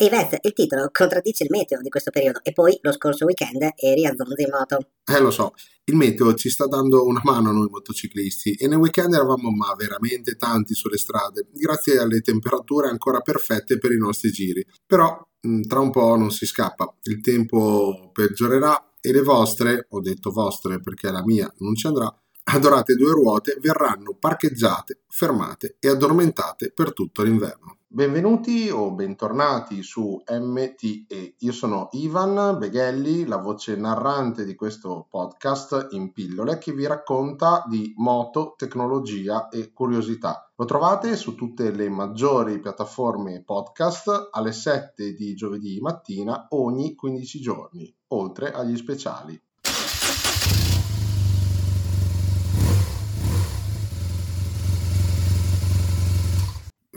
E Vez, il titolo contraddice il meteo di questo periodo e poi lo scorso weekend eri a Zonza in moto. Eh lo so, il meteo ci sta dando una mano noi motociclisti e nel weekend eravamo ma veramente tanti sulle strade, grazie alle temperature ancora perfette per i nostri giri. Però tra un po' non si scappa, il tempo peggiorerà e le vostre, ho detto vostre perché la mia non ci andrà, adorate due ruote verranno parcheggiate, fermate e addormentate per tutto l'inverno. Benvenuti o bentornati su MTE. Io sono Ivan Beghelli, la voce narrante di questo podcast in pillole che vi racconta di moto, tecnologia e curiosità. Lo trovate su tutte le maggiori piattaforme podcast alle 7 di giovedì mattina ogni 15 giorni, oltre agli speciali.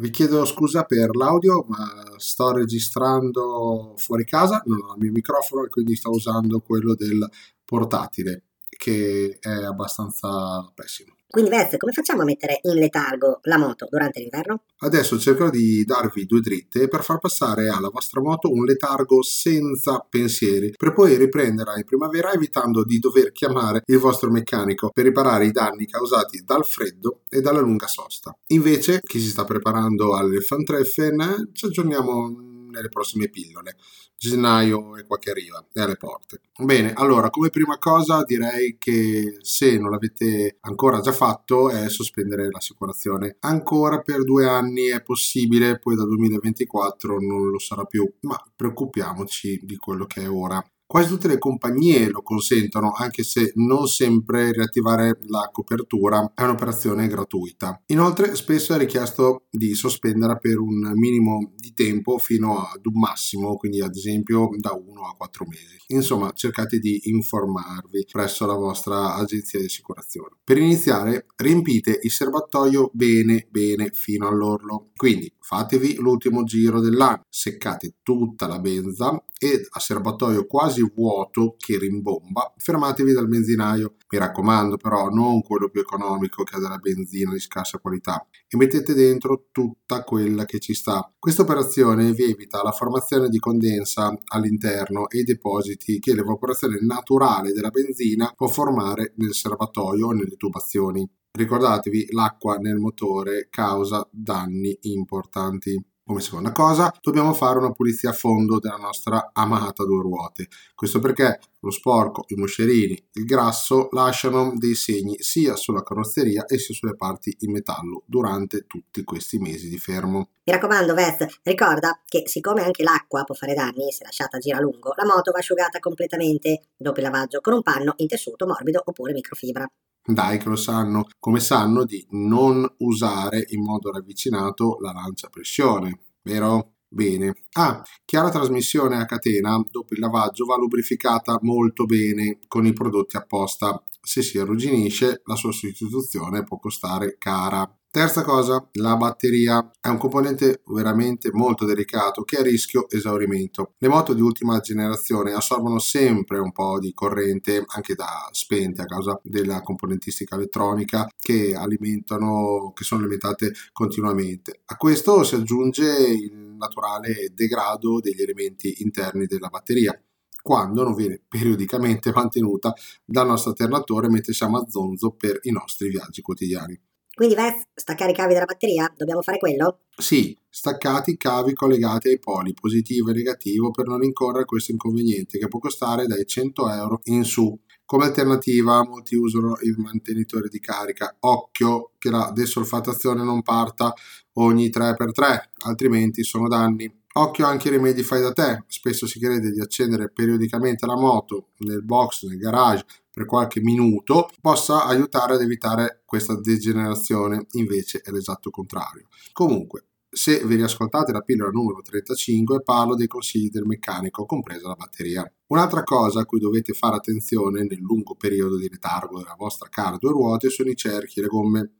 Vi chiedo scusa per l'audio, ma sto registrando fuori casa, non ho il mio microfono e quindi sto usando quello del portatile, che è abbastanza pessimo. Quindi Vez, come facciamo a mettere in letargo la moto durante l'inverno? Adesso cercherò di darvi due dritte per far passare alla vostra moto un letargo senza pensieri, per poi riprenderla in primavera evitando di dover chiamare il vostro meccanico per riparare i danni causati dal freddo e dalla lunga sosta. Invece, chi si sta preparando all'Elefantreffen, ci aggiorniamo nelle prossime pillole. Gennaio è qua che arriva, è alle porte. Bene, allora, come prima cosa direi che se non l'avete ancora già fatto è sospendere l'assicurazione. Ancora per due anni è possibile, poi dal 2024 non lo sarà più, ma preoccupiamoci di quello che è ora. Quasi tutte le compagnie lo consentono, anche se non sempre riattivare la copertura è un'operazione gratuita. Inoltre, spesso è richiesto di sospenderla per un minimo di tempo fino ad un massimo, quindi ad esempio da 1 a 4 mesi. Insomma, cercate di informarvi presso la vostra agenzia di assicurazione. Per iniziare, riempite il serbatoio bene bene fino all'orlo. Quindi fatevi l'ultimo giro dell'anno, seccate tutta la benza e a serbatoio quasi vuoto che rimbomba, fermatevi dal benzinaio. Mi raccomando però non quello più economico che ha della benzina di scarsa qualità e mettete dentro tutta quella che ci sta. Questa operazione vi evita la formazione di condensa all'interno e i depositi che l'evaporazione naturale della benzina può formare nel serbatoio o nelle tubazioni. Ricordatevi, l'acqua nel motore causa danni importanti. Come seconda cosa, dobbiamo fare una pulizia a fondo della nostra amata due ruote. Questo perché lo sporco, i moscerini, il grasso lasciano dei segni sia sulla carrozzeria e sia sulle parti in metallo durante tutti questi mesi di fermo. Mi raccomando, Vest, ricorda che siccome anche l'acqua può fare danni se lasciata gira a lungo, la moto va asciugata completamente dopo il lavaggio con un panno in tessuto morbido oppure microfibra dai che lo sanno, come sanno di non usare in modo ravvicinato la lancia a pressione, vero? Bene. Ah, chiara trasmissione a catena dopo il lavaggio va lubrificata molto bene con i prodotti apposta. Se si arrugginisce, la sua sostituzione può costare cara. Terza cosa, la batteria è un componente veramente molto delicato che è a rischio esaurimento. Le moto di ultima generazione assorbono sempre un po' di corrente anche da spente a causa della componentistica elettronica che alimentano che sono alimentate continuamente. A questo si aggiunge il naturale degrado degli elementi interni della batteria quando non viene periodicamente mantenuta dal nostro alternatore mentre siamo a zonzo per i nostri viaggi quotidiani. Quindi Vez, staccare i cavi della batteria? Dobbiamo fare quello? Sì, staccati i cavi collegati ai poli positivo e negativo per non incorrere questo inconveniente che può costare dai 100 euro in su. Come alternativa molti usano il mantenitore di carica. Occhio che la desolfatazione non parta ogni 3x3, altrimenti sono danni. Occhio anche ai rimedi fai da te. Spesso si crede di accendere periodicamente la moto nel box, nel garage per qualche minuto possa aiutare ad evitare questa degenerazione, invece è l'esatto contrario. Comunque, se vi riascoltate la pillola numero 35 parlo dei consigli del meccanico, compresa la batteria. Un'altra cosa a cui dovete fare attenzione nel lungo periodo di letargo della vostra cara due ruote sono i cerchi e le gomme.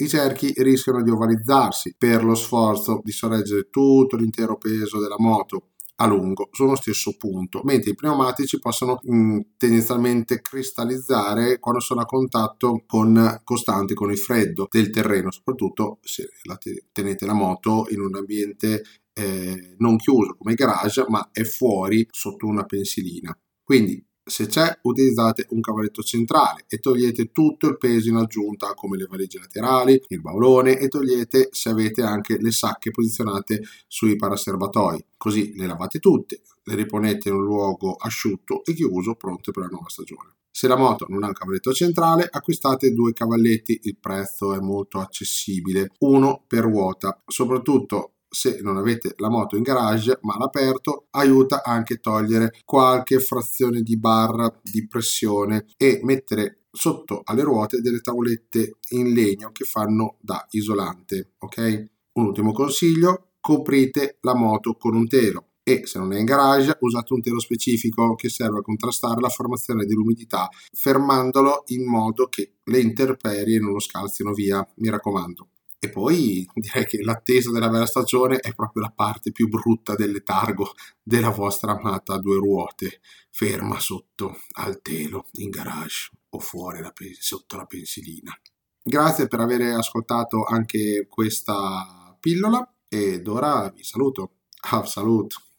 I cerchi rischiano di ovalizzarsi per lo sforzo di sorreggere tutto l'intero peso della moto a lungo sullo stesso punto, mentre i pneumatici possono mh, mm, tendenzialmente cristallizzare quando sono a contatto con, costante con il freddo del terreno, soprattutto se la tenete la moto in un ambiente eh, non chiuso come garage, ma è fuori sotto una pensilina. Quindi se c'è, utilizzate un cavalletto centrale e togliete tutto il peso in aggiunta, come le valigie laterali, il baulone e togliete se avete anche le sacche posizionate sui paraserbatoi. Così le lavate tutte, le riponete in un luogo asciutto e chiuso, pronte per la nuova stagione. Se la moto non ha un cavalletto centrale, acquistate due cavalletti, il prezzo è molto accessibile, uno per ruota. Soprattutto se non avete la moto in garage ma all'aperto aiuta anche a togliere qualche frazione di barra di pressione e mettere sotto alle ruote delle tavolette in legno che fanno da isolante ok? Un ultimo consiglio coprite la moto con un telo. E se non è in garage usate un telo specifico che serve a contrastare la formazione dell'umidità fermandolo in modo che le intemperie non lo scalzino via mi raccomando e poi direi che l'attesa della bella stagione è proprio la parte più brutta del letargo della vostra amata a due ruote, ferma sotto al telo, in garage o fuori la, sotto la pensilina. Grazie per aver ascoltato anche questa pillola ed ora vi saluto. Ah, saluto.